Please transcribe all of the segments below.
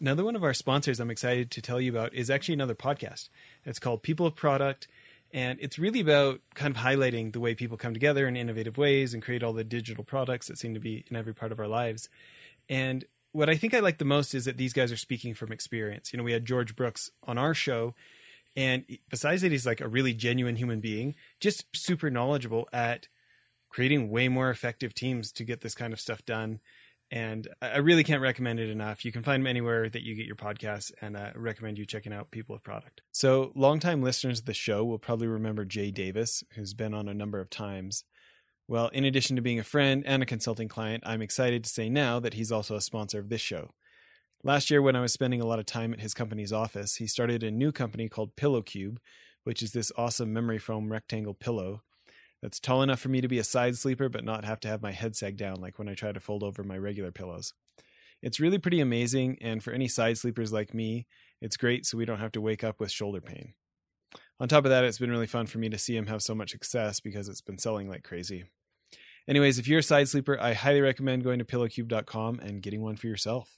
Another one of our sponsors I'm excited to tell you about is actually another podcast. It's called People of Product, and it's really about kind of highlighting the way people come together in innovative ways and create all the digital products that seem to be in every part of our lives. And what I think I like the most is that these guys are speaking from experience. You know, we had George Brooks on our show, and besides that, he's like a really genuine human being, just super knowledgeable at creating way more effective teams to get this kind of stuff done and I really can't recommend it enough. You can find them anywhere that you get your podcasts, and uh, I recommend you checking out People of Product. So, longtime listeners of the show will probably remember Jay Davis, who's been on a number of times. Well, in addition to being a friend and a consulting client, I'm excited to say now that he's also a sponsor of this show. Last year, when I was spending a lot of time at his company's office, he started a new company called Pillow Cube, which is this awesome memory foam rectangle pillow that's tall enough for me to be a side sleeper but not have to have my head sag down like when I try to fold over my regular pillows. It's really pretty amazing, and for any side sleepers like me, it's great so we don't have to wake up with shoulder pain. On top of that, it's been really fun for me to see him have so much success because it's been selling like crazy. Anyways, if you're a side sleeper, I highly recommend going to pillowcube.com and getting one for yourself.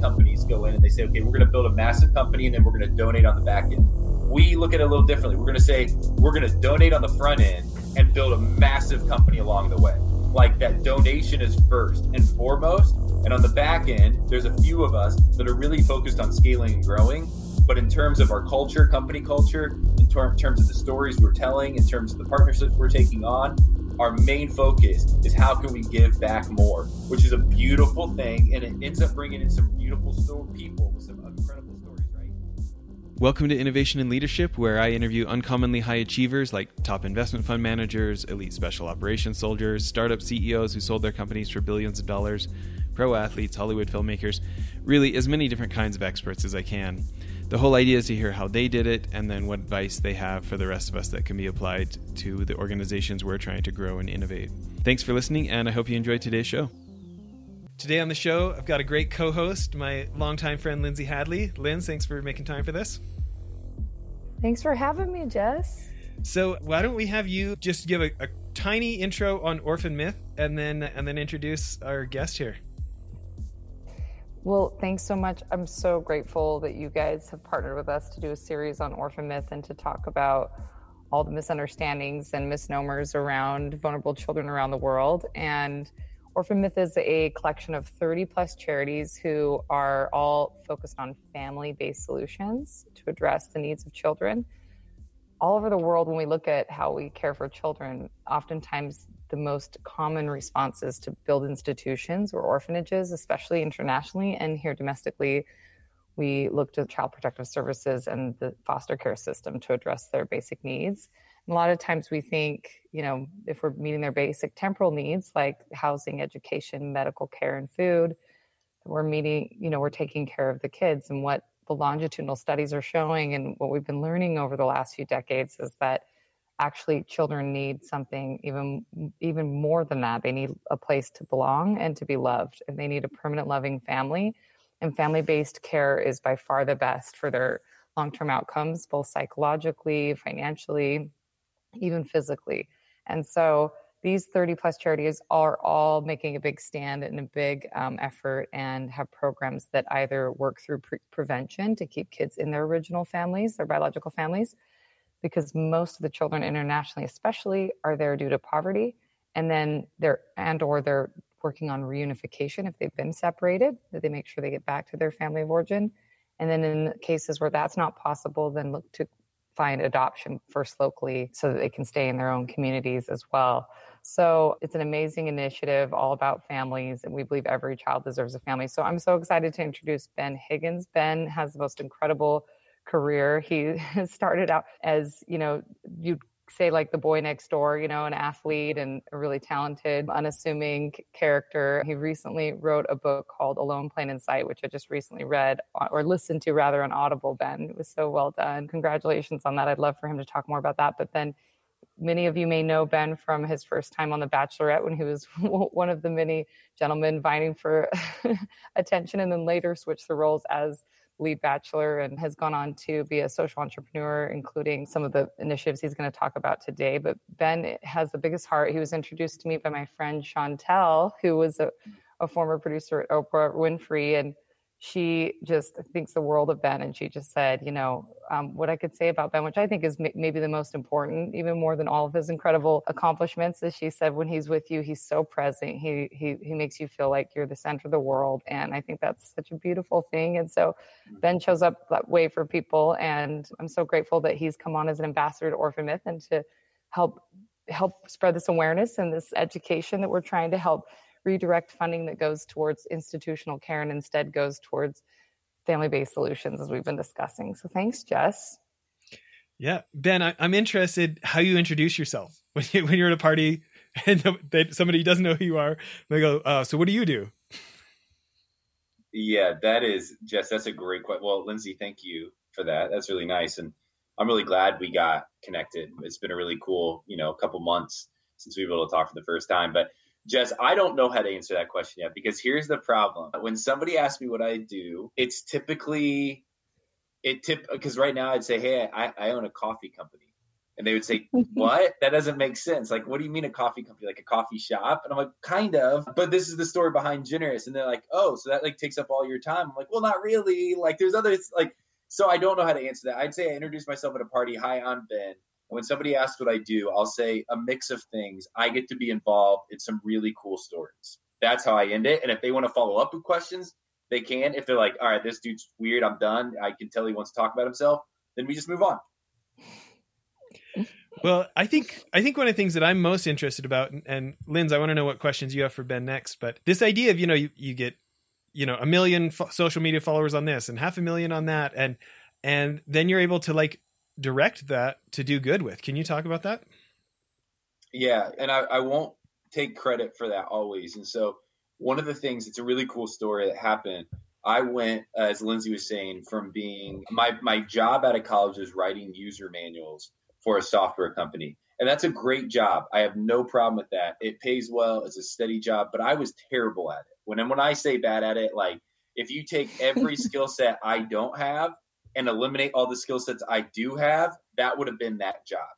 Companies go in and they say, okay, we're going to build a massive company and then we're going to donate on the back end we look at it a little differently. We're going to say we're going to donate on the front end and build a massive company along the way. Like that donation is first and foremost. And on the back end, there's a few of us that are really focused on scaling and growing. But in terms of our culture, company culture, in ter- terms of the stories we're telling, in terms of the partnerships we're taking on, our main focus is how can we give back more, which is a beautiful thing. And it ends up bringing in some beautiful people Welcome to Innovation and Leadership, where I interview uncommonly high achievers like top investment fund managers, elite special operations soldiers, startup CEOs who sold their companies for billions of dollars, pro athletes, Hollywood filmmakers, really as many different kinds of experts as I can. The whole idea is to hear how they did it and then what advice they have for the rest of us that can be applied to the organizations we're trying to grow and innovate. Thanks for listening, and I hope you enjoyed today's show. Today on the show, I've got a great co host, my longtime friend Lindsay Hadley. Lynn, thanks for making time for this. Thanks for having me, Jess. So why don't we have you just give a, a tiny intro on Orphan Myth and then and then introduce our guest here. Well, thanks so much. I'm so grateful that you guys have partnered with us to do a series on Orphan Myth and to talk about all the misunderstandings and misnomers around vulnerable children around the world. And Orphan Myth is a collection of 30 plus charities who are all focused on family based solutions to address the needs of children. All over the world, when we look at how we care for children, oftentimes the most common response is to build institutions or orphanages, especially internationally. And here domestically, we look to Child Protective Services and the foster care system to address their basic needs a lot of times we think, you know, if we're meeting their basic temporal needs like housing, education, medical care, and food, we're meeting, you know, we're taking care of the kids. And what the longitudinal studies are showing and what we've been learning over the last few decades is that actually children need something even even more than that. They need a place to belong and to be loved. And they need a permanent loving family. And family-based care is by far the best for their long-term outcomes, both psychologically, financially, even physically. And so these 30 plus charities are all making a big stand and a big um, effort and have programs that either work through pre- prevention to keep kids in their original families, their biological families, because most of the children internationally, especially, are there due to poverty, and then they're and or they're working on reunification if they've been separated, that they make sure they get back to their family of origin. And then in cases where that's not possible, then look to find adoption first locally so that they can stay in their own communities as well. So it's an amazing initiative all about families, and we believe every child deserves a family. So I'm so excited to introduce Ben Higgins. Ben has the most incredible career. He started out as, you know, you say like the boy next door, you know, an athlete and a really talented, unassuming character. He recently wrote a book called Alone Plain in Sight, which I just recently read uh, or listened to rather on Audible, Ben. It was so well done. Congratulations on that. I'd love for him to talk more about that. But then many of you may know Ben from his first time on The Bachelorette when he was one of the many gentlemen vying for attention and then later switched the roles as lead bachelor and has gone on to be a social entrepreneur, including some of the initiatives he's going to talk about today. But Ben has the biggest heart. He was introduced to me by my friend Chantel, who was a, a former producer at Oprah Winfrey, and she just thinks the world of Ben. And she just said, you know, um, what I could say about Ben, which I think is m- maybe the most important, even more than all of his incredible accomplishments, is she said, when he's with you, he's so present. He he he makes you feel like you're the center of the world, and I think that's such a beautiful thing. And so mm-hmm. Ben shows up that way for people, and I'm so grateful that he's come on as an ambassador to Orphan Myth and to help help spread this awareness and this education that we're trying to help redirect funding that goes towards institutional care and instead goes towards family-based solutions as we've been discussing. So thanks, Jess. Yeah, Ben, I, am interested how you introduce yourself when you when you're at a party and they, somebody doesn't know who you are. They go, uh, "So what do you do?" Yeah, that is Jess. That's a great question. Well, Lindsay, thank you for that. That's really nice, and I'm really glad we got connected. It's been a really cool, you know, couple months since we were able to talk for the first time. But Jess, I don't know how to answer that question yet because here's the problem. When somebody asks me what I do, it's typically it tip because right now I'd say, Hey, I, I own a coffee company. And they would say, What? That doesn't make sense. Like, what do you mean a coffee company? Like a coffee shop? And I'm like, kind of, but this is the story behind Generous. And they're like, Oh, so that like takes up all your time. I'm like, well, not really. Like there's others like so I don't know how to answer that. I'd say I introduce myself at a party. Hi, I'm Ben. When somebody asks what I do, I'll say a mix of things. I get to be involved in some really cool stories. That's how I end it. And if they want to follow up with questions, they can. If they're like, all right, this dude's weird, I'm done. I can tell he wants to talk about himself, then we just move on. Well, I think I think one of the things that I'm most interested about, and, and Linz, I want to know what questions you have for Ben next. But this idea of you know you, you get you know a million fo- social media followers on this and half a million on that and and then you're able to like direct that to do good with. Can you talk about that? Yeah and i, I won't take credit for that always. And so one of the things it's a really cool story that happened. I went as lindsay was saying from being my my job out of college was writing user manuals for a software company. And that's a great job. I have no problem with that. It pays well. It's a steady job but i was terrible at it. When and when I say bad at it, like if you take every skill set I don't have and eliminate all the skill sets I do have, that would have been that job.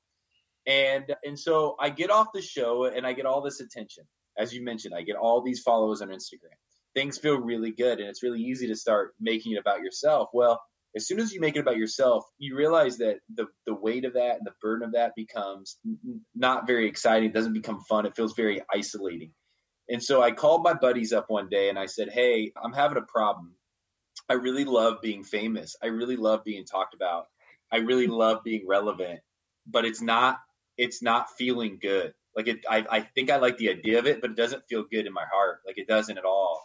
And and so I get off the show and I get all this attention. As you mentioned, I get all these followers on Instagram. Things feel really good and it's really easy to start making it about yourself. Well, as soon as you make it about yourself, you realize that the the weight of that and the burden of that becomes not very exciting. It doesn't become fun. It feels very isolating. And so I called my buddies up one day and I said, Hey, I'm having a problem. I really love being famous. I really love being talked about. I really mm-hmm. love being relevant, but it's not it's not feeling good. Like it I, I think I like the idea of it, but it doesn't feel good in my heart. Like it doesn't at all.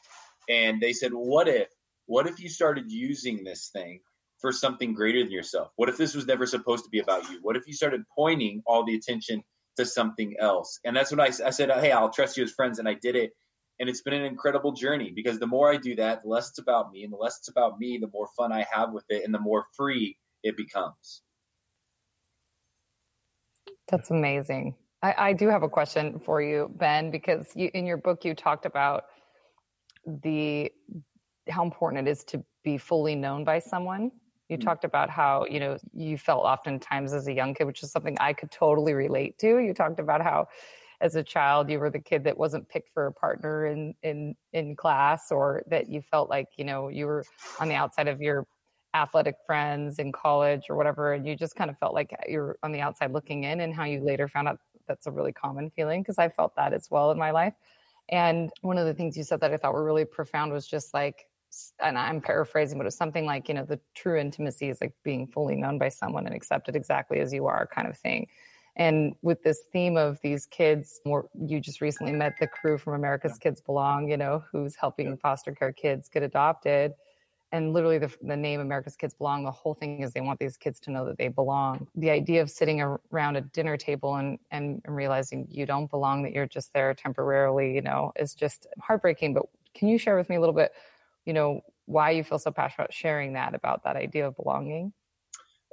And they said, What if what if you started using this thing for something greater than yourself? What if this was never supposed to be about you? What if you started pointing all the attention to something else. And that's when I, I said, Hey, I'll trust you as friends. And I did it. And it's been an incredible journey because the more I do that, the less it's about me. And the less it's about me, the more fun I have with it and the more free it becomes. That's amazing. I, I do have a question for you, Ben, because you, in your book, you talked about the how important it is to be fully known by someone you mm-hmm. talked about how, you know, you felt oftentimes as a young kid, which is something I could totally relate to. You talked about how as a child you were the kid that wasn't picked for a partner in in in class or that you felt like, you know, you were on the outside of your athletic friends in college or whatever and you just kind of felt like uh, you're on the outside looking in and how you later found out that's a really common feeling because I felt that as well in my life. And one of the things you said that I thought were really profound was just like and I'm paraphrasing, but it's something like, you know, the true intimacy is like being fully known by someone and accepted exactly as you are, kind of thing. And with this theme of these kids, you just recently met the crew from America's yeah. Kids Belong, you know, who's helping yeah. foster care kids get adopted. And literally, the, the name America's Kids Belong, the whole thing is they want these kids to know that they belong. The idea of sitting around a dinner table and, and, and realizing you don't belong, that you're just there temporarily, you know, is just heartbreaking. But can you share with me a little bit you know why you feel so passionate about sharing that about that idea of belonging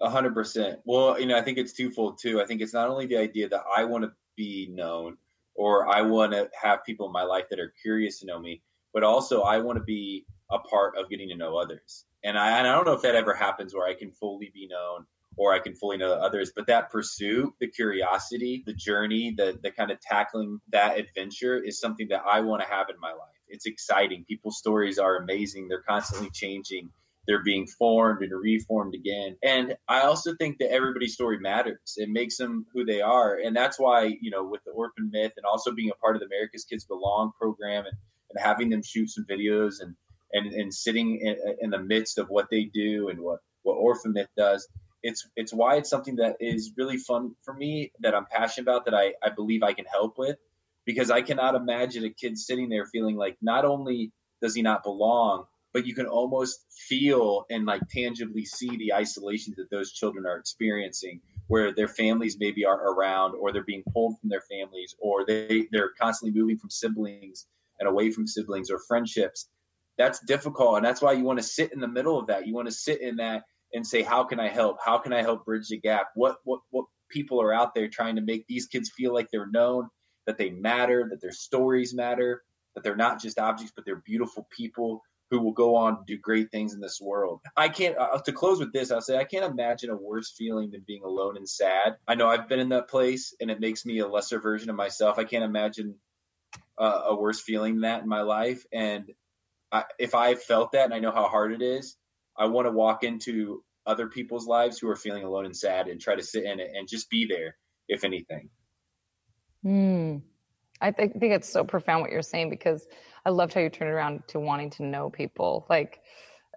hundred percent well you know i think it's twofold too i think it's not only the idea that i want to be known or i want to have people in my life that are curious to know me but also i want to be a part of getting to know others and I, and I don't know if that ever happens where i can fully be known or I can fully know others. But that pursuit, the curiosity, the journey, the the kind of tackling that adventure is something that I want to have in my life. It's exciting. People's stories are amazing. They're constantly changing. They're being formed and reformed again. And I also think that everybody's story matters. It makes them who they are. And that's why, you know, with the orphan myth and also being a part of the America's Kids Belong program and, and having them shoot some videos and, and, and sitting in, in the midst of what they do and what, what Orphan Myth does, it's it's why it's something that is really fun for me that I'm passionate about that I, I believe I can help with because I cannot imagine a kid sitting there feeling like not only does he not belong, but you can almost feel and like tangibly see the isolation that those children are experiencing where their families maybe are around or they're being pulled from their families or they they're constantly moving from siblings and away from siblings or friendships. That's difficult and that's why you want to sit in the middle of that. You want to sit in that and say how can i help? How can i help bridge the gap? What what what people are out there trying to make these kids feel like they're known that they matter that their stories matter that they're not just objects but they're beautiful people who will go on to do great things in this world. I can't, uh, to close with this, I'll say I can't imagine a worse feeling than being alone and sad. I know I've been in that place and it makes me a lesser version of myself. I can't imagine uh, a worse feeling than that in my life. And I, if I felt that and I know how hard it is, I want to walk into other people's lives who are feeling alone and sad and try to sit in it and just be there, if anything. Hmm. I think, think it's so profound what you're saying because I loved how you turned around to wanting to know people. Like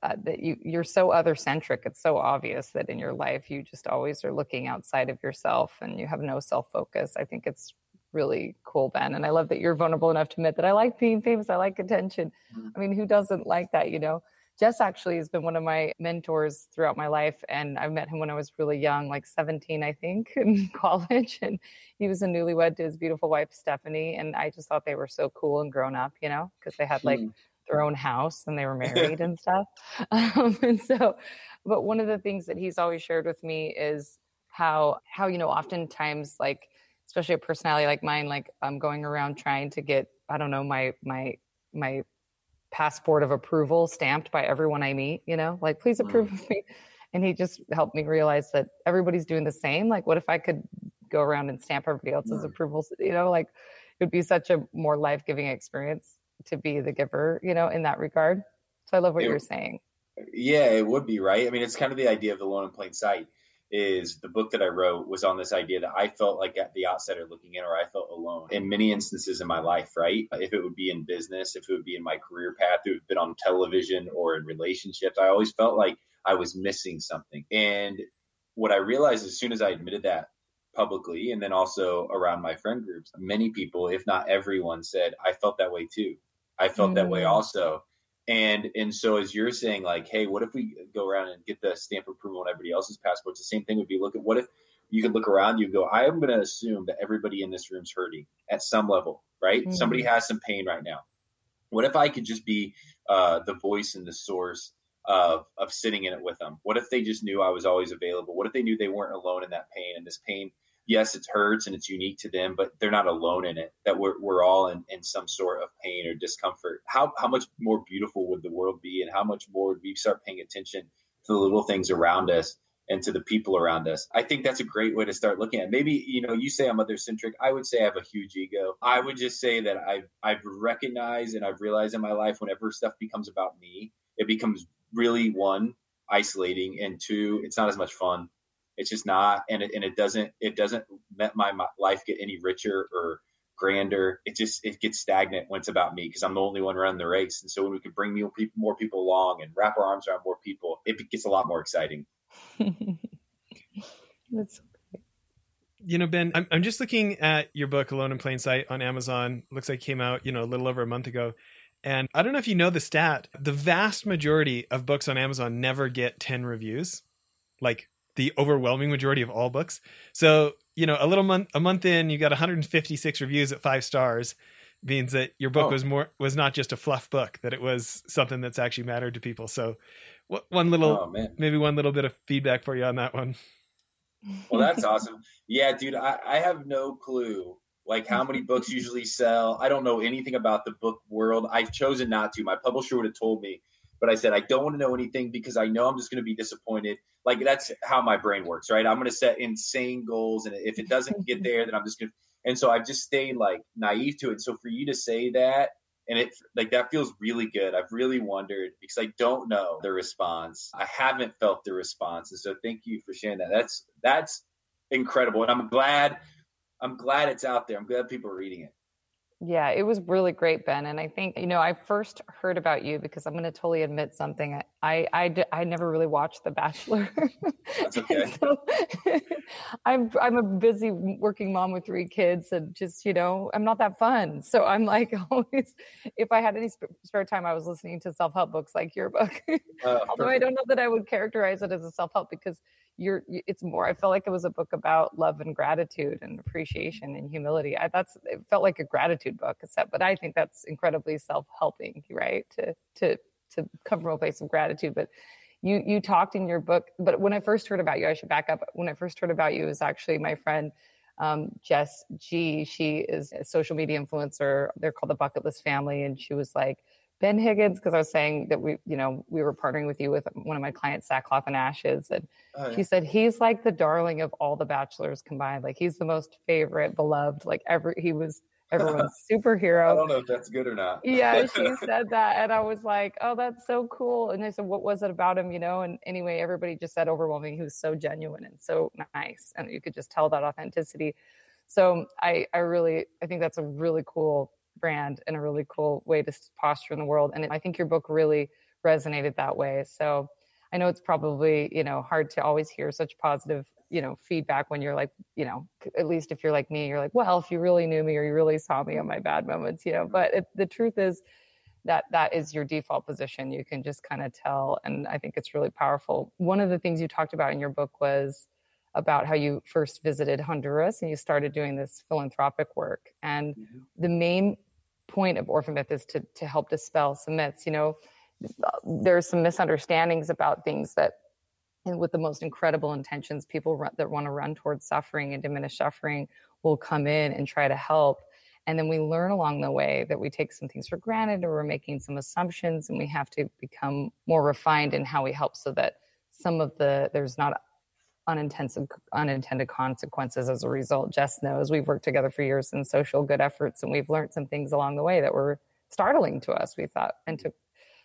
uh, that you you're so other centric. It's so obvious that in your life you just always are looking outside of yourself and you have no self focus. I think it's really cool, Ben. And I love that you're vulnerable enough to admit that I like being famous. I like attention. Mm-hmm. I mean, who doesn't like that? You know. Jess actually has been one of my mentors throughout my life. And I met him when I was really young, like 17, I think, in college. And he was a newlywed to his beautiful wife, Stephanie. And I just thought they were so cool and grown up, you know, because they had like hmm. their own house and they were married and stuff. Um, and so, but one of the things that he's always shared with me is how, how, you know, oftentimes like, especially a personality like mine, like I'm going around trying to get, I don't know, my, my, my passport of approval stamped by everyone I meet, you know, like, please mm. approve of me. And he just helped me realize that everybody's doing the same. Like, what if I could go around and stamp everybody else's mm. approvals? You know, like it would be such a more life giving experience to be the giver, you know, in that regard. So I love what it, you're saying. Yeah, it would be, right? I mean, it's kind of the idea of the alone in plain sight is the book that I wrote was on this idea that I felt like at the outsider looking in, or I felt alone in many instances in my life, right? If it would be in business, if it would be in my career path, it would have been on television or in relationships. I always felt like I was missing something. And what I realized as soon as I admitted that publicly, and then also around my friend groups, many people, if not everyone, said, I felt that way too. I felt mm. that way mm. also and and so as you're saying like hey what if we go around and get the stamp approval on everybody else's passports? The same thing would be look at what if you could look around you go i am going to assume that everybody in this room's hurting at some level right? Mm-hmm. somebody has some pain right now. What if i could just be uh, the voice and the source of of sitting in it with them? What if they just knew i was always available? What if they knew they weren't alone in that pain and this pain yes, it hurts and it's unique to them, but they're not alone in it. That we're, we're all in, in some sort of pain or discomfort. How, how much more beautiful would the world be and how much more would we start paying attention to the little things around us and to the people around us? I think that's a great way to start looking at. Maybe, you know, you say I'm other centric. I would say I have a huge ego. I would just say that I've, I've recognized and I've realized in my life whenever stuff becomes about me, it becomes really one, isolating and two, it's not as much fun it's just not, and it, and it doesn't it doesn't let my, my life get any richer or grander. It just it gets stagnant when it's about me because I'm the only one running the race. And so when we can bring more people, along and wrap our arms around more people, it gets a lot more exciting. That's you know, Ben, I'm, I'm just looking at your book, Alone in Plain Sight, on Amazon. Looks like it came out, you know, a little over a month ago. And I don't know if you know the stat. The vast majority of books on Amazon never get 10 reviews. Like the overwhelming majority of all books. So, you know, a little month a month in, you got 156 reviews at 5 stars means that your book oh. was more was not just a fluff book, that it was something that's actually mattered to people. So, one little oh, maybe one little bit of feedback for you on that one. Well, that's awesome. Yeah, dude, I, I have no clue like how many books usually sell. I don't know anything about the book world. I've chosen not to. My publisher would have told me but I said I don't want to know anything because I know I'm just going to be disappointed. Like that's how my brain works, right? I'm going to set insane goals, and if it doesn't get there, then I'm just going. to And so I've just stayed like naive to it. So for you to say that and it like that feels really good. I've really wondered because I don't know the response. I haven't felt the response, and so thank you for sharing that. That's that's incredible, and I'm glad. I'm glad it's out there. I'm glad people are reading it. Yeah, it was really great, Ben. And I think, you know, I first heard about you because I'm going to totally admit something. I, I, I never really watched The Bachelor. That's okay. so, I'm, I'm a busy working mom with three kids and just, you know, I'm not that fun. So I'm like always, if I had any spare time, I was listening to self help books like your book. Uh, Although I don't know that I would characterize it as a self help because you're it's more i felt like it was a book about love and gratitude and appreciation and humility I, that's it felt like a gratitude book except but i think that's incredibly self-helping right to to to come from a place of gratitude but you you talked in your book but when i first heard about you i should back up when i first heard about you was actually my friend um, Jess Gee. She is a social media influencer. They're called the Bucket List Family, and she was like, Ben Higgins because I was saying that we, you know, we were partnering with you with one of my clients, Sackcloth and Ashes, and oh, yeah. she said he's like the darling of all the bachelors combined. Like he's the most favorite, beloved. Like every he was everyone's superhero. I don't know if that's good or not. yeah, she said that, and I was like, oh, that's so cool. And I said, what was it about him, you know? And anyway, everybody just said overwhelming. He was so genuine and so nice, and you could just tell that authenticity. So I, I really, I think that's a really cool brand and a really cool way to posture in the world. And I think your book really resonated that way. So I know it's probably, you know, hard to always hear such positive, you know, feedback when you're like, you know, at least if you're like me, you're like, well, if you really knew me or you really saw me on my bad moments, you know, but it, the truth is that that is your default position. You can just kind of tell. And I think it's really powerful. One of the things you talked about in your book was about how you first visited Honduras and you started doing this philanthropic work. And mm-hmm. the main point of Orphan Myth is to to help dispel some myths. You know, uh, there's some misunderstandings about things that, and with the most incredible intentions, people run, that want to run towards suffering and diminish suffering will come in and try to help. And then we learn along the way that we take some things for granted or we're making some assumptions and we have to become more refined in how we help so that some of the there's not unintended unintended consequences as a result. Jess knows we've worked together for years in social good efforts, and we've learned some things along the way that were startling to us. We thought and took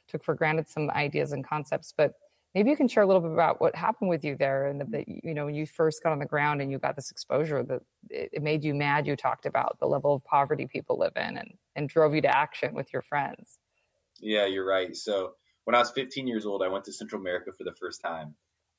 took for granted some ideas and concepts, but maybe you can share a little bit about what happened with you there and that you know when you first got on the ground and you got this exposure that it, it, made you mad you talked about the level of poverty people live in and and drove you to action with your friends yeah you're right so when i was 15 years old i went to central america for the first time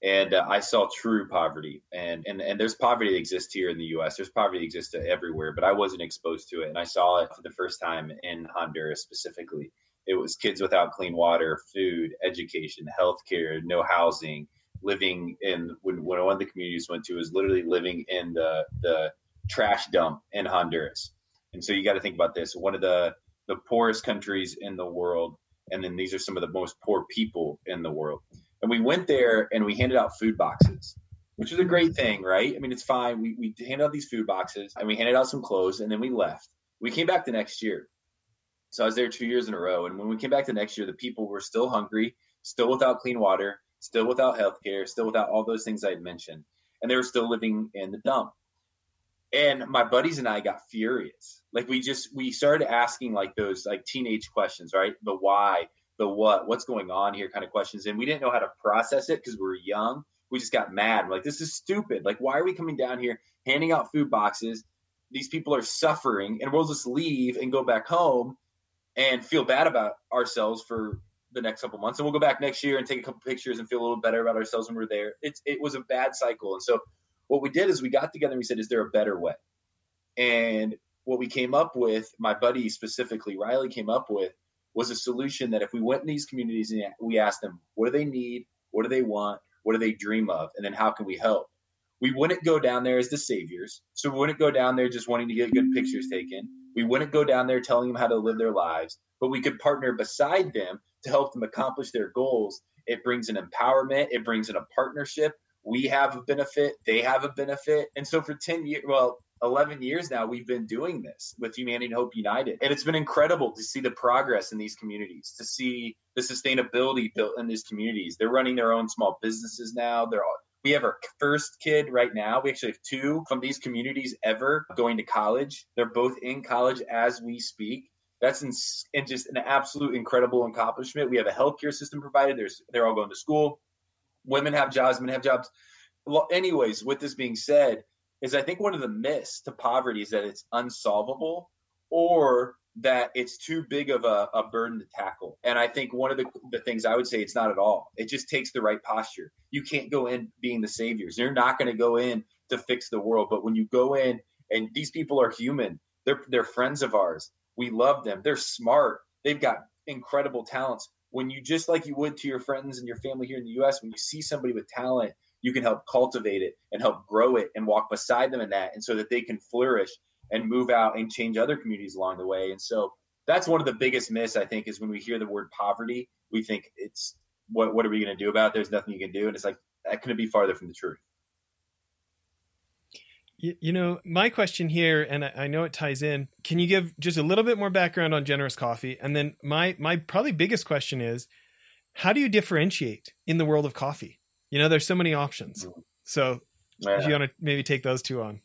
and uh, I saw true poverty. And, and and there's poverty that exists here in the U.S. There's poverty that exists everywhere, but I wasn't exposed to it, and I saw it for the first time in Honduras specifically. It was kids without clean water, food, education, healthcare, no housing, living in when, when one of the communities went to was literally living in the the trash dump in Honduras. And so you got to think about this: one of the the poorest countries in the world, and then these are some of the most poor people in the world. And we went there and we handed out food boxes, which was a great thing, right? I mean, it's fine. We, we handed out these food boxes and we handed out some clothes and then we left. We came back the next year. So I was there two years in a row. And when we came back the next year, the people were still hungry, still without clean water, still without health care, still without all those things I had mentioned. And they were still living in the dump. And my buddies and I got furious. Like we just we started asking like those like teenage questions, right? The why, the what, what's going on here kind of questions. And we didn't know how to process it because we were young. We just got mad. We're like, this is stupid. Like, why are we coming down here handing out food boxes? These people are suffering, and we'll just leave and go back home and feel bad about ourselves for the next couple months. And we'll go back next year and take a couple pictures and feel a little better about ourselves when we're there. It's it was a bad cycle. And so what we did is we got together and we said, is there a better way? And what we came up with, my buddy specifically, Riley came up with was a solution that if we went in these communities and we asked them, what do they need? What do they want? What do they dream of? And then how can we help? We wouldn't go down there as the saviors. So we wouldn't go down there just wanting to get good pictures taken. We wouldn't go down there telling them how to live their lives, but we could partner beside them to help them accomplish their goals. It brings an empowerment, it brings in a partnership. We have a benefit, they have a benefit. And so for 10 years, well, 11 years now we've been doing this with humanity and hope united and it's been incredible to see the progress in these communities to see the sustainability built in these communities they're running their own small businesses now they're all we have our first kid right now we actually have two from these communities ever going to college they're both in college as we speak That's in, and just an absolute incredible accomplishment. We have a healthcare system provided. There's they're all going to school. Women have jobs. Men have jobs. Well, anyways, with this being said, is I think one of the myths to poverty is that it's unsolvable or that it's too big of a, a, burden to tackle. And I think one of the, the things I would say it's not at all. It just takes the right posture. You can't go in being the saviors. You're not going to go in to fix the world. But when you go in and these people are human, they're they're friends of ours. We love them. They're smart. They've got incredible talents. When you just like you would to your friends and your family here in the US, when you see somebody with talent, you can help cultivate it and help grow it and walk beside them in that and so that they can flourish and move out and change other communities along the way. And so that's one of the biggest myths I think is when we hear the word poverty, we think it's what what are we going to do about it? There's nothing you can do, and it's like that couldn't be farther from the truth. You, know, my question here, and I, I know it ties in. Can you give just a little bit more background on Generous Coffee? And then my my probably biggest question is, how do you differentiate in the world of coffee? You know, there's so many options. Mm-hmm. So, yeah. if you want to maybe take those two on.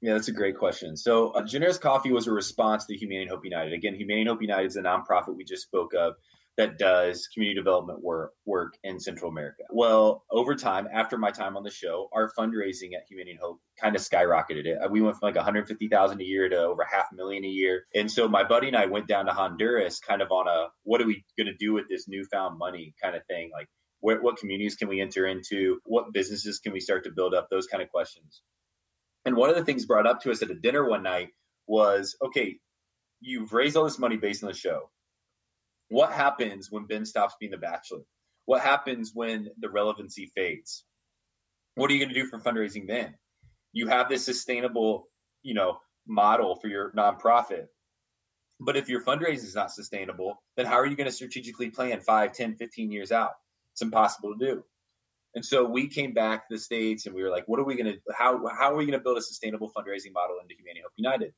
Yeah, that's a great question. So, uh, Generous Coffee was a response to Humane Hope United. Again, Humane Hope United is a nonprofit we just spoke of that does community development work work in Central America. Well, over time, after my time on the show, our fundraising at Humane Hope kind of skyrocketed it. We went from like 150,000 a year to over half a million a year. And so my buddy and I went down to Honduras kind of on a what are we going to do with this newfound money kind of thing, like what, what communities can we enter into? What businesses can we start to build up? Those kind of questions. And one of the things brought up to us at a dinner one night was okay, you've raised all this money based on the show. What happens when Ben stops being the bachelor? What happens when the relevancy fades? What are you going to do for fundraising then? You have this sustainable, you know, model for your nonprofit. But if your fundraising is not sustainable, then how are you going to strategically plan 5, 10, 15 years out? It's impossible to do. And so we came back to the states and we were like, what are we going to how how are we going to build a sustainable fundraising model into Humane Hope United?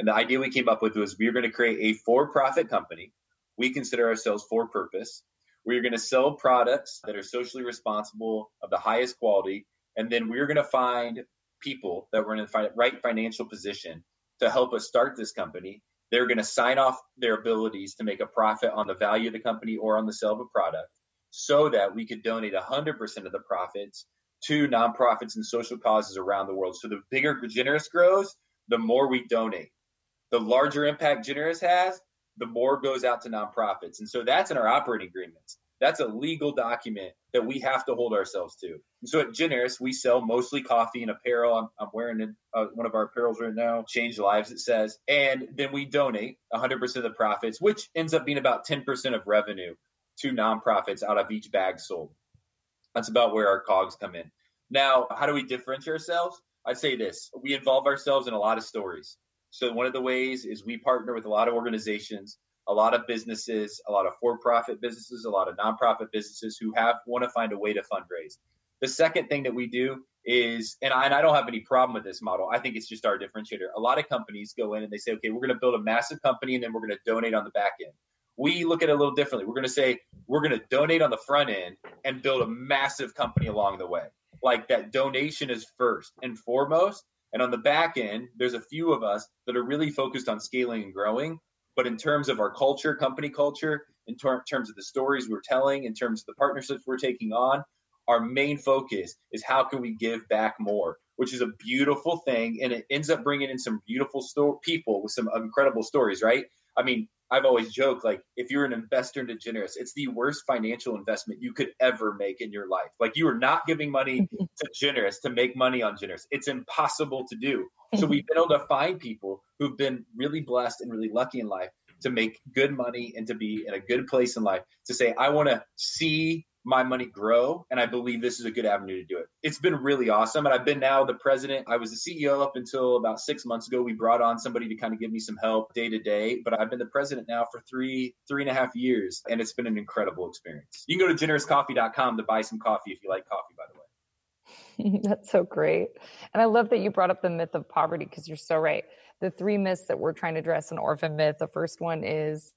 And the idea we came up with was we were going to create a for-profit company. We consider ourselves for purpose. We are going to sell products that are socially responsible of the highest quality, and then we're going to find people that were in the right financial position to help us start this company. They're going to sign off their abilities to make a profit on the value of the company or on the sale of a product so that we could donate 100% of the profits to nonprofits and social causes around the world. So the bigger Generous grows, the more we donate. The larger impact Generous has, the more goes out to nonprofits. And so that's in our operating agreements. That's a legal document that we have to hold ourselves to. And so at Generous, we sell mostly coffee and apparel. I'm, I'm wearing uh, one of our apparels right now, Change Lives, it says. And then we donate 100% of the profits, which ends up being about 10% of revenue to nonprofits out of each bag sold. That's about where our COGS come in. Now, how do we differentiate ourselves? I'd say this we involve ourselves in a lot of stories. So, one of the ways is we partner with a lot of organizations, a lot of businesses, a lot of for profit businesses, a lot of nonprofit businesses who have want to find a way to fundraise. The second thing that we do is, and I, and I don't have any problem with this model. I think it's just our differentiator. A lot of companies go in and they say, okay, we're going to build a massive company and then we're going to donate on the back end we look at it a little differently. We're going to say we're going to donate on the front end and build a massive company along the way. Like that donation is first and foremost. And on the back end, there's a few of us that are really focused on scaling and growing. But in terms of our culture, company culture, in ter- terms of the stories we're telling, in terms of the partnerships we're taking on, our main focus is how can we give back more, which is a beautiful thing. And it ends up bringing in some beautiful sto- people with some incredible stories, right? I mean, I've always joked like if you're an investor into Generous, it's the worst financial investment you could ever make in your life. Like you are not giving money to Generous to make money on Generous. It's impossible to do. So we've been able to find people who've been really blessed and really lucky in life to make good money and to be in a good place in life to say, I want to see my money grow. And I believe this is a good avenue to do it. It's been really awesome. And I've been now the president. I was the CEO up until about six months ago. We brought on somebody to kind of give me some help day to day. But I've been the president now for three, three and a half years. And it's been an incredible experience. You can go to generouscoffee.com to buy some coffee if you like coffee, by the way. That's so great. And I love that you brought up the myth of poverty because you're so right. The three myths that we're trying to address an orphan myth. The first one is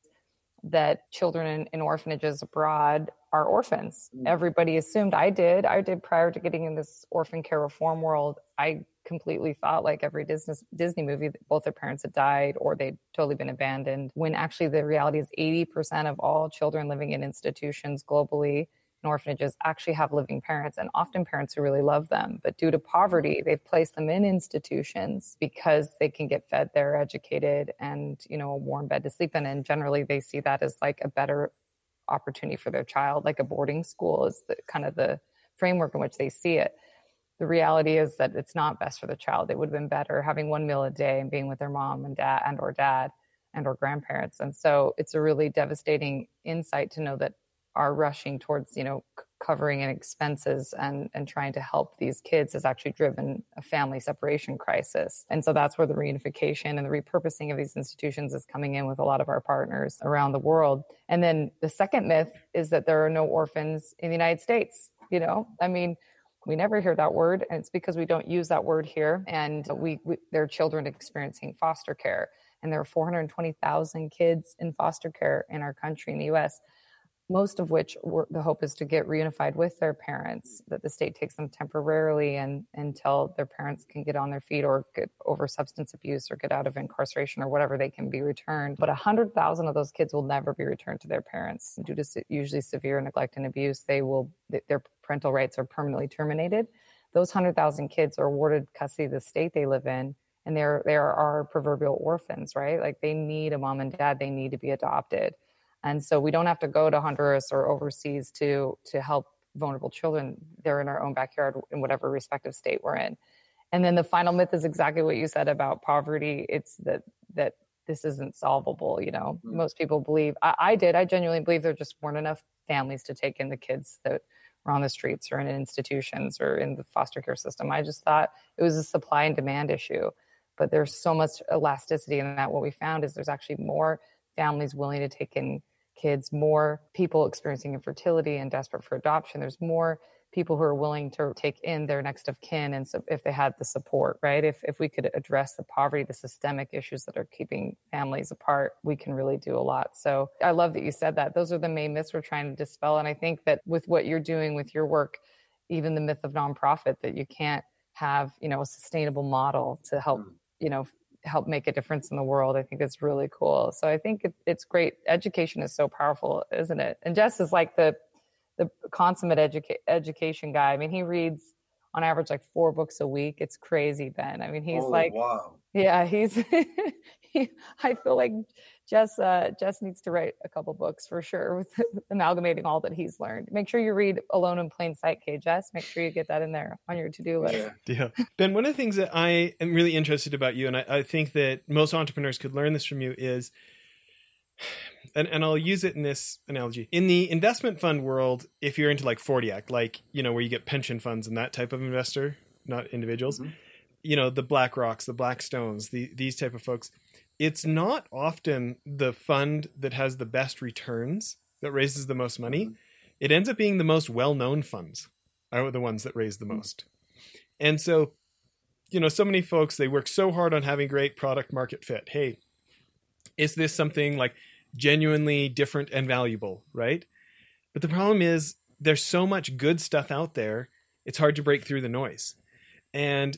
that children in, in orphanages abroad are orphans. Mm. Everybody assumed I did. I did prior to getting in this orphan care reform world. I completely thought like every Disney Disney movie, both their parents had died or they'd totally been abandoned. When actually the reality is 80% of all children living in institutions globally orphanages actually have living parents and often parents who really love them. But due to mm-hmm. poverty, they've placed them in institutions because they can get fed there, educated, and you know, a warm bed to sleep in. And generally they see that as like a better opportunity for their child, like a boarding school is the kind of the framework in which they see it. The reality is that it's not best for the child. It would have been better having one meal a day and being with their mom and dad and or dad and or grandparents. And so it's a really devastating insight to know that are rushing towards you know covering expenses and and trying to help these kids has actually driven a family separation crisis. And so that's where the reunification and the repurposing of these institutions is coming in with a lot of our partners around the world. And then the second myth is that there are no orphans in the united states you know? I mean we never hear that word and it's because we don't use that word here. And we, we there are children experiencing foster care and there are 420,000 kids in foster care in our country in the US most of which were, the hope is to get reunified with their parents, that the state takes them temporarily and until their parents can get on their feet or get over substance abuse or get out of incarceration or whatever, they can be returned. But 100,000 of those kids will never be returned to their parents due to usually severe neglect and abuse. They will, their parental rights are permanently terminated. Those 100,000 kids are awarded custody of the state they live in and they're, they are proverbial orphans, right? Like they need a mom and dad, they need to be adopted. And so we don't have to go to Honduras or overseas to to help vulnerable children. They're in our own backyard in whatever respective state we're in. And then the final myth is exactly what you said about poverty. It's that that this isn't solvable. You know, mm-hmm. most people believe I, I, did. I genuinely believe there just weren't enough families to take in the kids that were on the streets or in institutions or in the foster care system. I just thought it was a supply and demand issue. But there's so much elasticity in that. What we found is there's actually more families willing to take in kids, more people experiencing infertility and desperate for adoption. There's more people who are willing to take in their next of kin and so if they had the support right if, if we could address the poverty the systemic issues that are keeping families apart we can really do a lot so i love that you said that those are the main myths we're trying to dispel and i think that with what you're doing with your work even the myth of nonprofit that you can't have you know a sustainable model to help mm. you know help make a difference in the world. I think it's really cool. So I think it, it's great. Education is so powerful, isn't it? And Jess is like the the consummate educa- education guy. I mean, he reads on average like four books a week. It's crazy, Ben. I mean, he's oh, like, wow. Yeah, he's. he, I feel like Jess uh, Jess needs to write a couple books for sure with, amalgamating all that he's learned. Make sure you read Alone in Plain Sight, K. Jess. Make sure you get that in there on your to do list. Yeah. yeah. Ben, one of the things that I am really interested about you, and I, I think that most entrepreneurs could learn this from you, is and, and I'll use it in this analogy. In the investment fund world, if you're into like 40 Act, like, you know, where you get pension funds and that type of investor, not individuals, mm-hmm. you know, the BlackRocks, the Blackstones, the, these type of folks, it's not often the fund that has the best returns that raises the most money. Mm-hmm. It ends up being the most well-known funds are the ones that raise the mm-hmm. most. And so, you know, so many folks they work so hard on having great product market fit. Hey, is this something like genuinely different and valuable, right? But the problem is there's so much good stuff out there, it's hard to break through the noise. And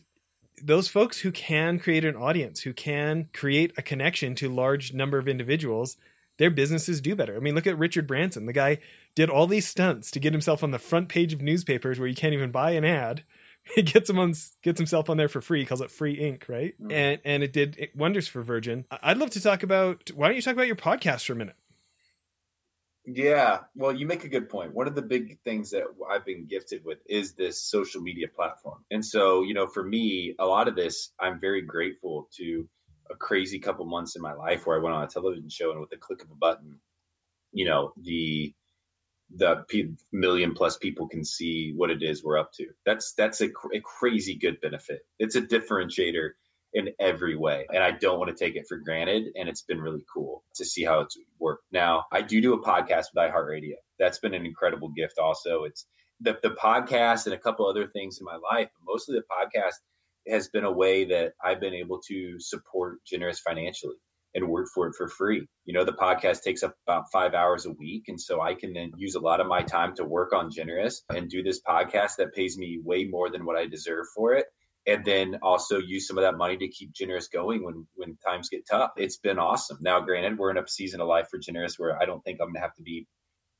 those folks who can create an audience, who can create a connection to large number of individuals, their businesses do better. I mean, look at Richard Branson. The guy did all these stunts to get himself on the front page of newspapers where you can't even buy an ad. He gets him on, gets himself on there for free. He calls it free ink, right? Mm. And and it did wonders for Virgin. I'd love to talk about. Why don't you talk about your podcast for a minute? Yeah, well, you make a good point. One of the big things that I've been gifted with is this social media platform. And so, you know, for me, a lot of this, I'm very grateful to a crazy couple months in my life where I went on a television show and with the click of a button, you know, the the million plus people can see what it is we're up to. That's that's a, cr- a crazy good benefit. It's a differentiator in every way. And I don't want to take it for granted. And it's been really cool to see how it's worked. Now, I do do a podcast with iHeartRadio. That's been an incredible gift also. It's the, the podcast and a couple other things in my life, but mostly the podcast has been a way that I've been able to support Generous financially. and work for it for free. You know, the podcast takes up about five hours a week. And so I can then use a lot of my time to work on Generous and do this podcast that pays me way more than what I deserve for it. And then also use some of that money to keep Generous going when when times get tough. It's been awesome. Now, granted, we're in a season of life for Generous where I don't think I'm gonna have to be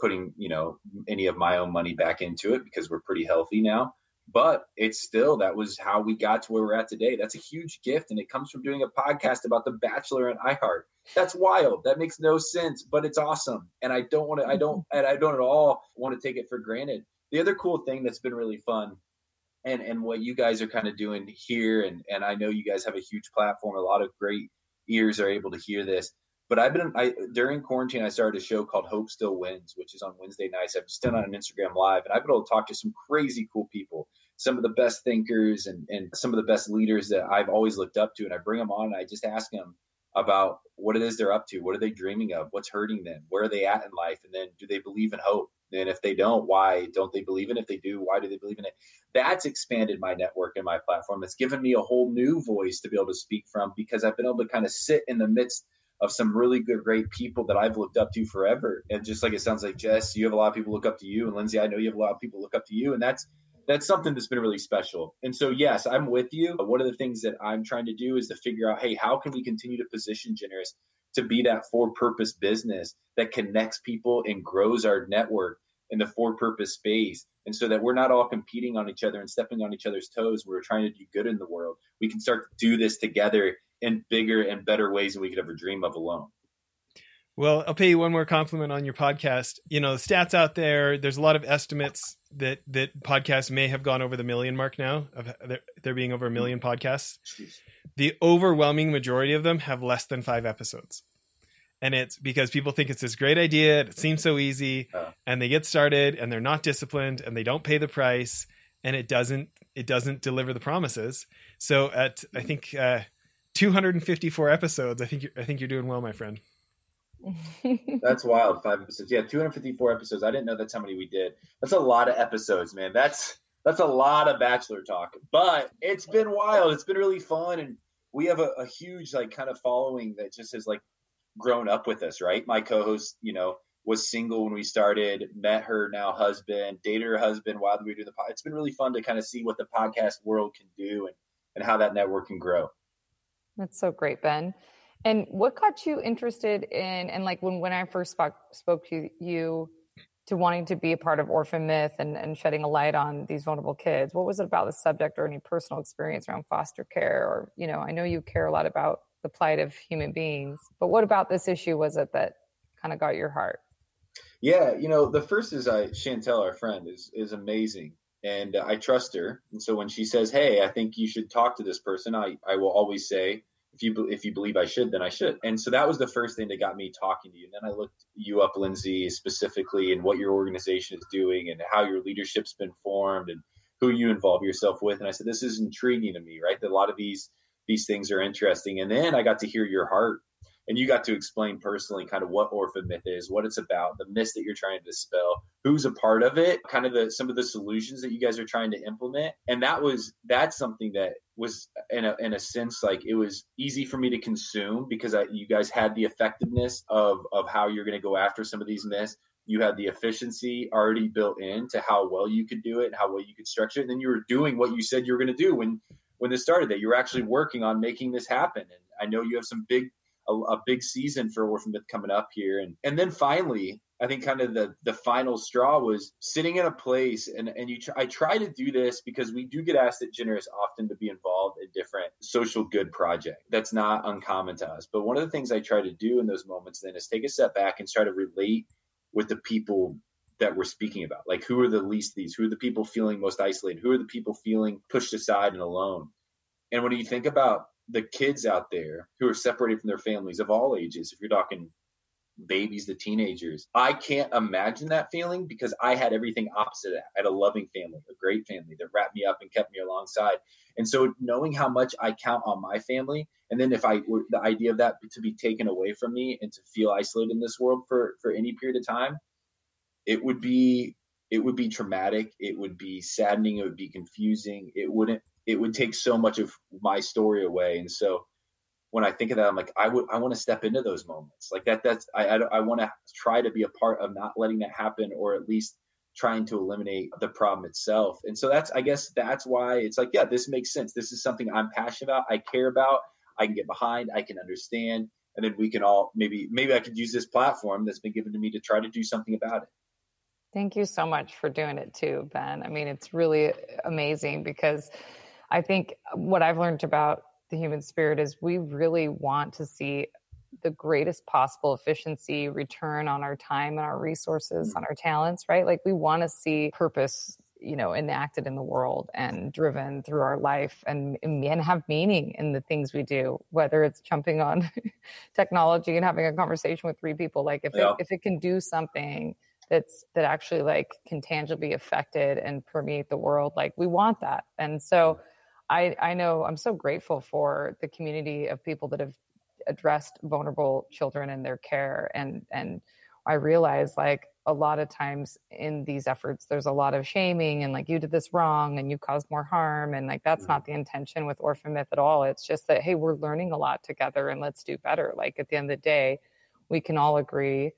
putting, you know, any of my own money back into it because we're pretty healthy now but it's still that was how we got to where we're at today. That's a huge gift, and it comes from doing a podcast about The Bachelor and iHeart. That's wild. That makes no sense, but it's awesome. And I don't want to. I don't. And I don't at all want to take it for granted. The other cool thing that's been really fun, and and what you guys are kind of doing here, and and I know you guys have a huge platform. A lot of great ears are able to hear this. But I've been I during quarantine I started a show called Hope Still Wins, which is on Wednesday nights. I've just done on an Instagram live, and I've been able to talk to some crazy cool people, some of the best thinkers and and some of the best leaders that I've always looked up to, and I bring them on and I just ask them about what it is they're up to, what are they dreaming of, what's hurting them, where are they at in life, and then do they believe in hope? And if they don't, why don't they believe in it? If they do, why do they believe in it? That's expanded my network and my platform. It's given me a whole new voice to be able to speak from because I've been able to kind of sit in the midst of some really good, great people that I've looked up to forever. And just like it sounds like Jess, you have a lot of people look up to you, and Lindsay, I know you have a lot of people look up to you, and that's that's something that's been really special. And so, yes, I'm with you. One of the things that I'm trying to do is to figure out, hey, how can we continue to position Generous to be that for-purpose business that connects people and grows our network in the for-purpose space, and so that we're not all competing on each other and stepping on each other's toes. We're trying to do good in the world. We can start to do this together in bigger and better ways than we could ever dream of alone. Well, I'll pay you one more compliment on your podcast. You know, the stats out there, there's a lot of estimates that that podcasts may have gone over the million mark now of there, there being over a million podcasts. The overwhelming majority of them have less than 5 episodes. And it's because people think it's this great idea, it seems so easy, uh, and they get started and they're not disciplined and they don't pay the price and it doesn't it doesn't deliver the promises. So at I think uh 254 episodes. I think you're, I think you're doing well, my friend. that's wild. Five episodes. Yeah, 254 episodes. I didn't know that's how many we did. That's a lot of episodes, man. That's that's a lot of bachelor talk. But it's been wild. It's been really fun, and we have a, a huge like kind of following that just has like grown up with us. Right. My co-host, you know, was single when we started. Met her now husband. Dated her husband while we doing the. Pod. It's been really fun to kind of see what the podcast world can do and and how that network can grow. That's so great, Ben. And what got you interested in and like when when I first spoke spoke to you to wanting to be a part of Orphan Myth and, and shedding a light on these vulnerable kids, what was it about the subject or any personal experience around foster care? Or, you know, I know you care a lot about the plight of human beings, but what about this issue was it that kind of got your heart? Yeah, you know, the first is I Chantel, our friend, is is amazing and I trust her. And so when she says, "Hey, I think you should talk to this person," I I will always say, "If you if you believe I should, then I should." And so that was the first thing that got me talking to you. And then I looked you up, Lindsay, specifically, and what your organization is doing, and how your leadership's been formed, and who you involve yourself with. And I said, "This is intriguing to me, right? That a lot of these these things are interesting." And then I got to hear your heart and you got to explain personally kind of what orphan myth is what it's about the myth that you're trying to dispel who's a part of it kind of the some of the solutions that you guys are trying to implement. And that was that's something that was in a, in a sense like it was easy for me to consume because I, you guys had the effectiveness of of how you're going to go after some of these myths. You had the efficiency already built in to how well you could do it how well you could structure it. And then you were doing what you said you were going to do when when this started that you were actually working on making this happen and i know you have some big a, a big season for Orphan Myth coming up here. And and then finally, I think kind of the the final straw was sitting in a place and and you try, I try to do this because we do get asked at Generous often to be involved in different social good projects. That's not uncommon to us. But one of the things I try to do in those moments then is take a step back and try to relate with the people that we're speaking about. Like who are the least these? Who are the people feeling most isolated? Who are the people feeling pushed aside and alone? And when you think about the kids out there who are separated from their families of all ages, if you're talking babies to teenagers, I can't imagine that feeling because I had everything opposite that. I had a loving family, a great family that wrapped me up and kept me alongside. And so knowing how much I count on my family, and then if I were the idea of that to be taken away from me and to feel isolated in this world for for any period of time, it would be it would be traumatic. It would be saddening. It would be confusing. It wouldn't it would take so much of my story away. And so when I think of that, I'm like, I would, I want to step into those moments like that. That's, I, I, I want to try to be a part of not letting that happen, or at least trying to eliminate the problem itself. And so that's, I guess that's why it's like, yeah, this makes sense. This is something I'm passionate about. I care about. I can get behind. I can understand. And then we can all maybe, maybe I could use this platform that's been given to me to try to do something about it. Thank you so much for doing it too, Ben. I mean, it's really amazing because I think what I've learned about the human spirit is we really want to see the greatest possible efficiency return on our time and our resources mm-hmm. on our talents right like we want to see purpose you know enacted in the world and driven through our life and and have meaning in the things we do whether it's jumping on technology and having a conversation with three people like if yeah. it, if it can do something that's that actually like can tangibly affected and permeate the world like we want that. And so I, I know I'm so grateful for the community of people that have addressed vulnerable children and their care. And and I realize like a lot of times in these efforts there's a lot of shaming and like you did this wrong and you caused more harm. And like that's not mm-hmm. the intention with orphan myth at all. It's just that hey we're learning a lot together and let's do better. Like at the end of the day we can all agree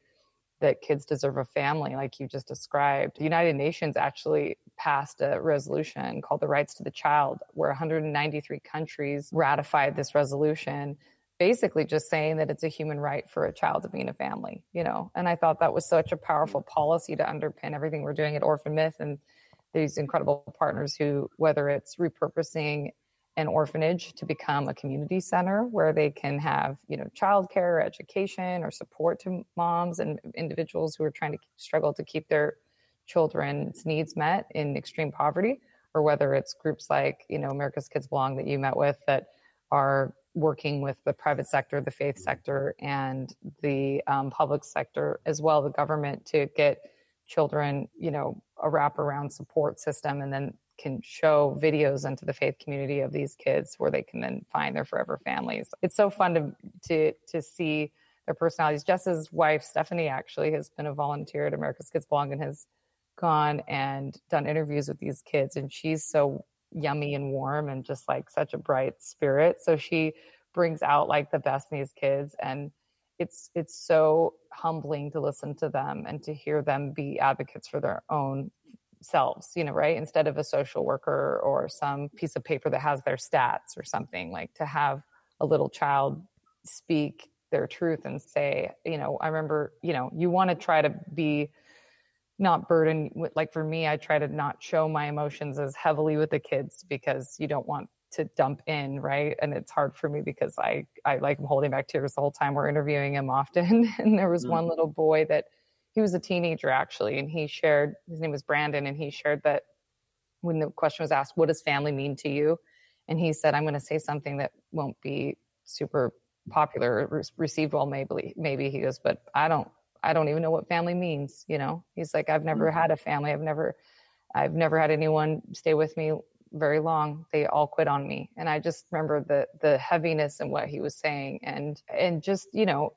that kids deserve a family like you just described the united nations actually passed a resolution called the rights to the child where 193 countries ratified this resolution basically just saying that it's a human right for a child to be in a family, you know. And I thought that was such a powerful mm. policy to underpin everything we're doing at Orphan Myth and these incredible partners who, whether it's repurposing an orphanage to become a community center where they can have, you know, childcare, education, or support to moms and individuals who are trying to struggle to keep their children's needs met in extreme poverty, or whether it's groups like, you know, America's Kids Belong that you met with that are working with the private sector, the faith sector, and the um, public sector as well, the government to get children, you know, a wraparound support system, and then can show videos into the faith community of these kids where they can then find their forever families. It's so fun to to to see their personalities. Jess's wife, Stephanie, actually has been a volunteer at America's Kids Belong and has gone and done interviews with these kids, and she's so yummy and warm and just like such a bright spirit. So she brings out like the best in these kids and it's it's so humbling to listen to them and to hear them be advocates for their own selves, you know, right? Instead of a social worker or some piece of paper that has their stats or something, like to have a little child speak their truth and say, you know, I remember, you know, you want to try to be not burden like for me i try to not show my emotions as heavily with the kids because you don't want to dump in right and it's hard for me because i i like i'm holding back tears the whole time we're interviewing him often and there was mm-hmm. one little boy that he was a teenager actually and he shared his name was brandon and he shared that when the question was asked what does family mean to you and he said i'm going to say something that won't be super popular or received well maybe maybe he goes but i don't I don't even know what family means. You know, he's like, I've never mm-hmm. had a family. I've never, I've never had anyone stay with me very long. They all quit on me. And I just remember the, the heaviness and what he was saying and, and just, you know,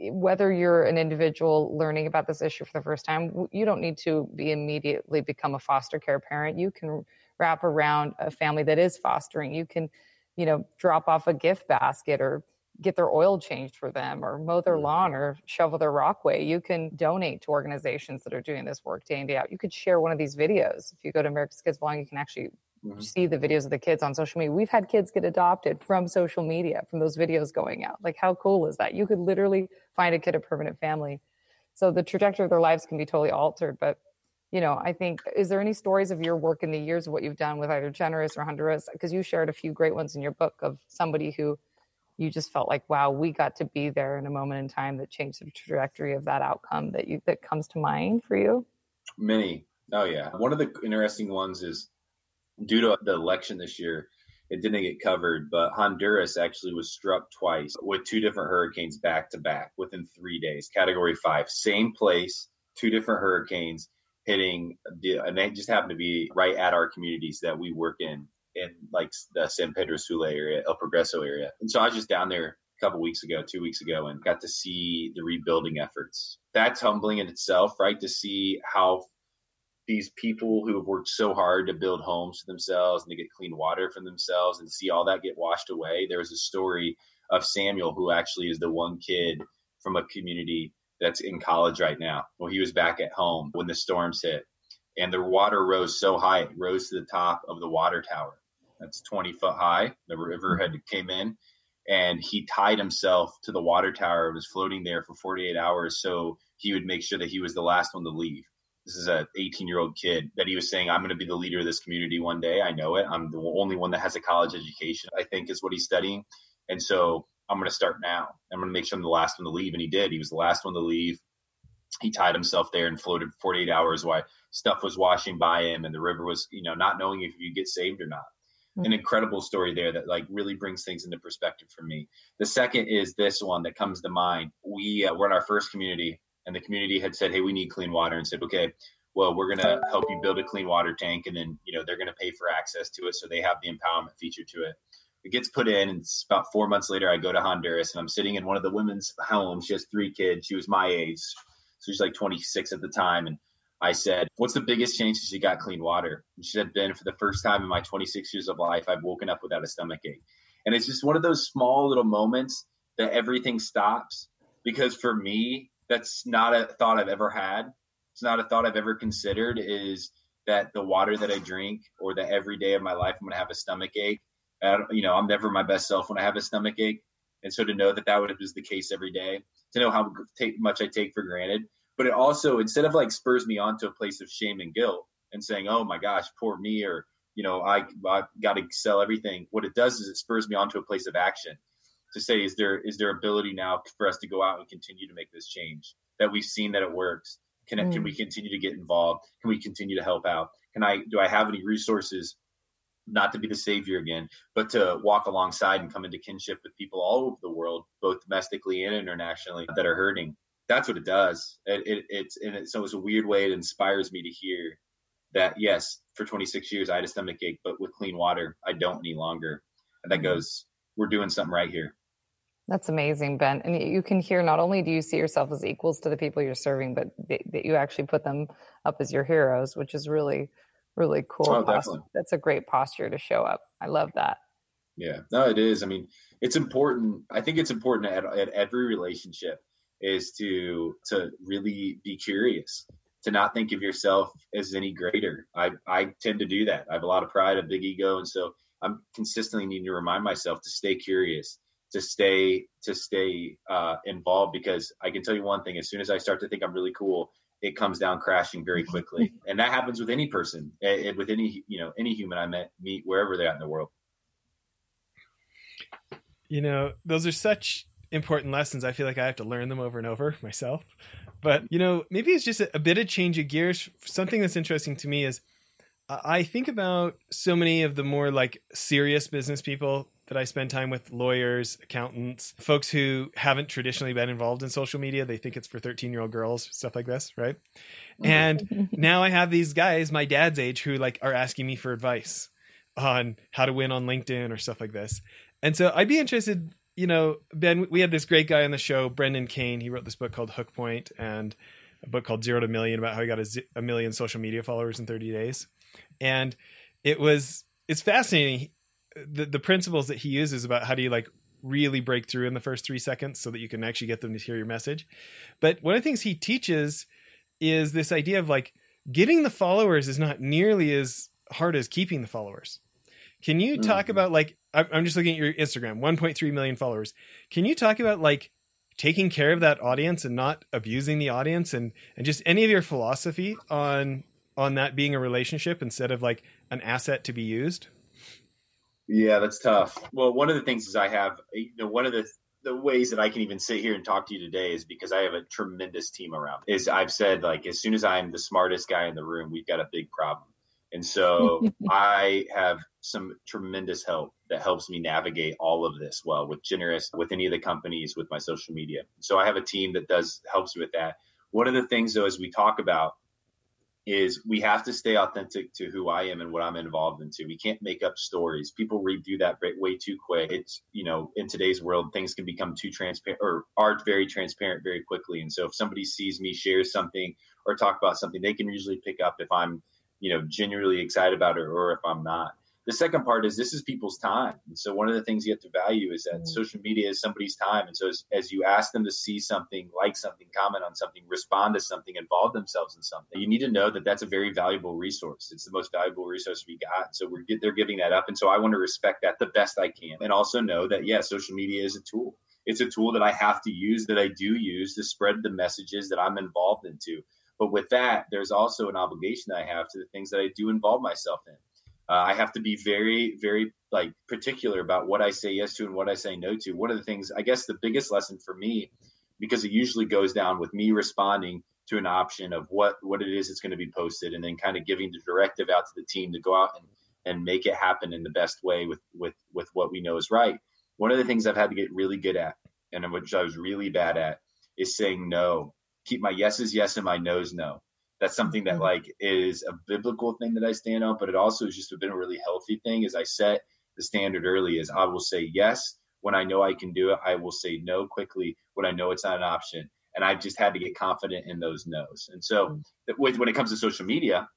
whether you're an individual learning about this issue for the first time, you don't need to be immediately become a foster care parent. You can wrap around a family that is fostering. You can, you know, drop off a gift basket or get their oil changed for them or mow their mm-hmm. lawn or shovel their rockway. You can donate to organizations that are doing this work day in, day out. You could share one of these videos. If you go to America's Kids Belong, you can actually mm-hmm. see the videos of the kids on social media. We've had kids get adopted from social media, from those videos going out. Like, how cool is that? You could literally find a kid a permanent family. So the trajectory of their lives can be totally altered. But, you know, I think, is there any stories of your work in the years of what you've done with either Generous or Honduras? Because you shared a few great ones in your book of somebody who you just felt like wow we got to be there in a moment in time that changed the trajectory of that outcome that you that comes to mind for you many oh yeah one of the interesting ones is due to the election this year it didn't get covered but honduras actually was struck twice with two different hurricanes back to back within three days category five same place two different hurricanes hitting and they just happened to be right at our communities that we work in in like the San Pedro Sula area, El Progreso area. And so I was just down there a couple weeks ago, two weeks ago, and got to see the rebuilding efforts. That's humbling in itself, right? To see how these people who have worked so hard to build homes for themselves and to get clean water for themselves and see all that get washed away. There was a story of Samuel, who actually is the one kid from a community that's in college right now. Well, he was back at home when the storms hit, and the water rose so high it rose to the top of the water tower. That's 20 foot high. The river had came in, and he tied himself to the water tower. It was floating there for 48 hours, so he would make sure that he was the last one to leave. This is a 18 year old kid that he was saying, "I'm going to be the leader of this community one day. I know it. I'm the only one that has a college education. I think is what he's studying, and so I'm going to start now. I'm going to make sure I'm the last one to leave." And he did. He was the last one to leave. He tied himself there and floated 48 hours while stuff was washing by him, and the river was, you know, not knowing if you get saved or not an incredible story there that like really brings things into perspective for me. The second is this one that comes to mind. We uh, were in our first community, and the community had said, "Hey, we need clean water," and said, "Okay, well, we're going to help you build a clean water tank, and then you know they're going to pay for access to it, so they have the empowerment feature to it." It gets put in, and it's about four months later, I go to Honduras, and I'm sitting in one of the women's homes. She has three kids. She was my age, so she's like 26 at the time, and I said, What's the biggest change since you got clean water? And she said, Ben, for the first time in my 26 years of life, I've woken up without a stomach ache. And it's just one of those small little moments that everything stops. Because for me, that's not a thought I've ever had. It's not a thought I've ever considered is that the water that I drink or that every day of my life I'm going to have a stomach ache. you know, I'm never my best self when I have a stomach ache. And so to know that that is the case every day, to know how much I take for granted, but it also instead of like spurs me on to a place of shame and guilt and saying oh my gosh poor me or you know i i got to sell everything what it does is it spurs me on to a place of action to say is there is there ability now for us to go out and continue to make this change that we've seen that it works can mm. can we continue to get involved can we continue to help out can i do i have any resources not to be the savior again but to walk alongside and come into kinship with people all over the world both domestically and internationally that are hurting that's what it does. It, it, it's and it, so it's a weird way it inspires me to hear that yes, for 26 years I had a stomach ache, but with clean water I don't any longer. And that mm-hmm. goes, we're doing something right here. That's amazing, Ben. And you can hear not only do you see yourself as equals to the people you're serving, but that you actually put them up as your heroes, which is really, really cool. Oh, definitely. That's a great posture to show up. I love that. Yeah, no, it is. I mean, it's important. I think it's important at, at every relationship is to to really be curious to not think of yourself as any greater i i tend to do that i have a lot of pride a big ego and so i'm consistently needing to remind myself to stay curious to stay to stay uh, involved because i can tell you one thing as soon as i start to think i'm really cool it comes down crashing very quickly and that happens with any person and with any you know any human i met meet wherever they're at in the world you know those are such important lessons. I feel like I have to learn them over and over myself. But, you know, maybe it's just a, a bit of change of gears. Something that's interesting to me is I think about so many of the more like serious business people that I spend time with lawyers, accountants, folks who haven't traditionally been involved in social media. They think it's for 13 year old girls, stuff like this, right? Mm-hmm. And now I have these guys, my dad's age, who like are asking me for advice on how to win on LinkedIn or stuff like this. And so I'd be interested you know, Ben, we had this great guy on the show, Brendan Kane. He wrote this book called Hook Point and a book called Zero to Million about how he got a, z- a million social media followers in 30 days. And it was, it's fascinating. The, the principles that he uses about how do you like really break through in the first three seconds so that you can actually get them to hear your message. But one of the things he teaches is this idea of like getting the followers is not nearly as hard as keeping the followers. Can you talk mm-hmm. about like I'm just looking at your Instagram, 1.3 million followers. Can you talk about like taking care of that audience and not abusing the audience and and just any of your philosophy on on that being a relationship instead of like an asset to be used? Yeah, that's tough. Well, one of the things is I have you know one of the the ways that I can even sit here and talk to you today is because I have a tremendous team around. Is I've said like as soon as I'm the smartest guy in the room, we've got a big problem. And so I have some tremendous help that helps me navigate all of this well with generous with any of the companies with my social media so i have a team that does helps with that one of the things though as we talk about is we have to stay authentic to who i am and what i'm involved into. We can't make up stories. People read through that way too quick. It's you know in today's world things can become too transparent or are very transparent very quickly. And so if somebody sees me share something or talk about something they can usually pick up if i'm you know genuinely excited about it or if i'm not the second part is this is people's time. And so one of the things you have to value is that mm-hmm. social media is somebody's time. And so as, as, you ask them to see something, like something, comment on something, respond to something, involve themselves in something, you need to know that that's a very valuable resource. It's the most valuable resource we got. So we're they're giving that up. And so I want to respect that the best I can. And also know that, yeah, social media is a tool. It's a tool that I have to use, that I do use to spread the messages that I'm involved into. But with that, there's also an obligation that I have to the things that I do involve myself in. Uh, I have to be very, very like particular about what I say yes to and what I say no to. One of the things, I guess, the biggest lesson for me, because it usually goes down with me responding to an option of what what it is that's going to be posted, and then kind of giving the directive out to the team to go out and and make it happen in the best way with with with what we know is right. One of the things I've had to get really good at, and which I was really bad at, is saying no. Keep my yeses yes and my nos no that's something that mm-hmm. like is a biblical thing that I stand on, but it also has just been a really healthy thing. As I set the standard early, is I will say yes when I know I can do it. I will say no quickly when I know it's not an option, and I've just had to get confident in those no's. And so, mm-hmm. with, when it comes to social media,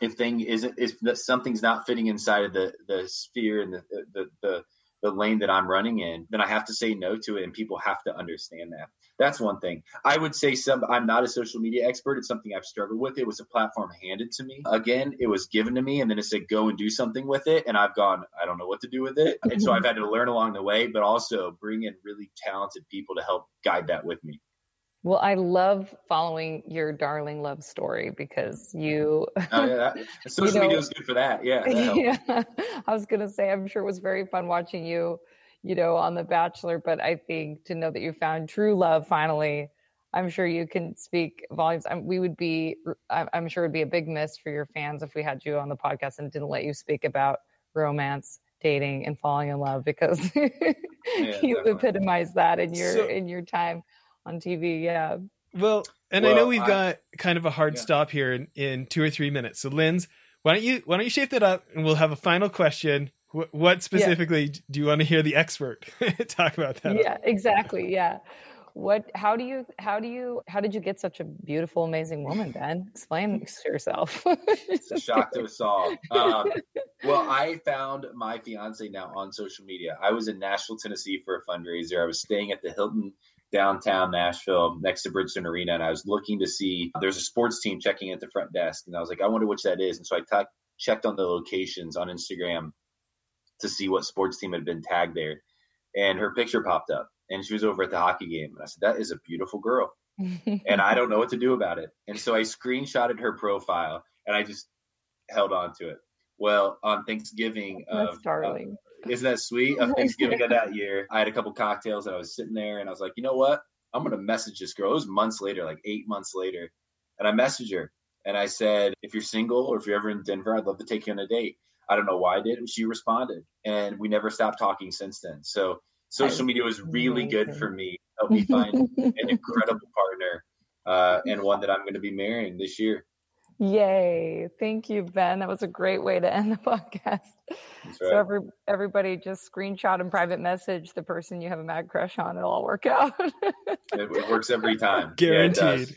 if thing isn't if something's not fitting inside of the the sphere and the the, the the lane that I'm running in, then I have to say no to it, and people have to understand that. That's one thing. I would say some. I'm not a social media expert. It's something I've struggled with. It was a platform handed to me. Again, it was given to me, and then it said go and do something with it, and I've gone. I don't know what to do with it, and so mm-hmm. I've had to learn along the way, but also bring in really talented people to help guide that with me. Well, I love following your darling love story because you. Mm-hmm. oh, yeah, social you know, media is good for that. Yeah. That yeah. I was going to say, I'm sure it was very fun watching you, you know, on The Bachelor, but I think to know that you found true love finally, I'm sure you can speak volumes. I'm, we would be, I'm sure it would be a big miss for your fans if we had you on the podcast and didn't let you speak about romance dating and falling in love because yeah, you definitely. epitomize that in your so, in your time on TV. Yeah. Well, and well, I know we've I, got kind of a hard yeah. stop here in, in two or three minutes. So, Linz, why don't you why don't you shape that up, and we'll have a final question. What, what specifically yeah. do you want to hear the expert talk about that? Yeah, exactly. Yeah. What? How do you? How do you? How did you get such a beautiful, amazing woman, Ben? Explain yourself. it's a shock to us all. Um, well, I found my fiance now on social media. I was in Nashville, Tennessee for a fundraiser. I was staying at the Hilton downtown Nashville next to Bridgestone Arena, and I was looking to see there's a sports team checking at the front desk, and I was like, I wonder which that is, and so I t- checked on the locations on Instagram to see what sports team had been tagged there, and her picture popped up, and she was over at the hockey game, and I said, that is a beautiful girl, and I don't know what to do about it, and so I screenshotted her profile, and I just held on to it. Well, on Thanksgiving, that's of, darling. Isn't that sweet? Of Thanksgiving of that year, I had a couple cocktails and I was sitting there and I was like, you know what? I'm gonna message this girl. It was months later, like eight months later, and I messaged her and I said, if you're single or if you're ever in Denver, I'd love to take you on a date. I don't know why I did. She responded, and we never stopped talking since then. So social media was really good for me. Helped me find an incredible partner uh, and one that I'm going to be marrying this year. Yay. Thank you, Ben. That was a great way to end the podcast. Right. So every everybody just screenshot and private message the person you have a mad crush on. It'll all work out. it, it, works every time. Guaranteed. Yeah.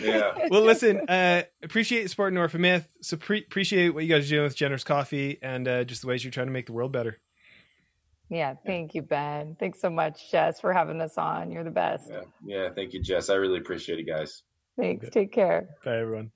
Yeah. Well, listen, uh, appreciate supporting Orphan Myth. So pre- appreciate what you guys are doing with Generous Coffee and uh, just the ways you're trying to make the world better. Yeah, thank you, Ben. Thanks so much, Jess, for having us on. You're the best. Yeah, yeah thank you, Jess. I really appreciate it, guys. Thanks. Take care. Bye, everyone.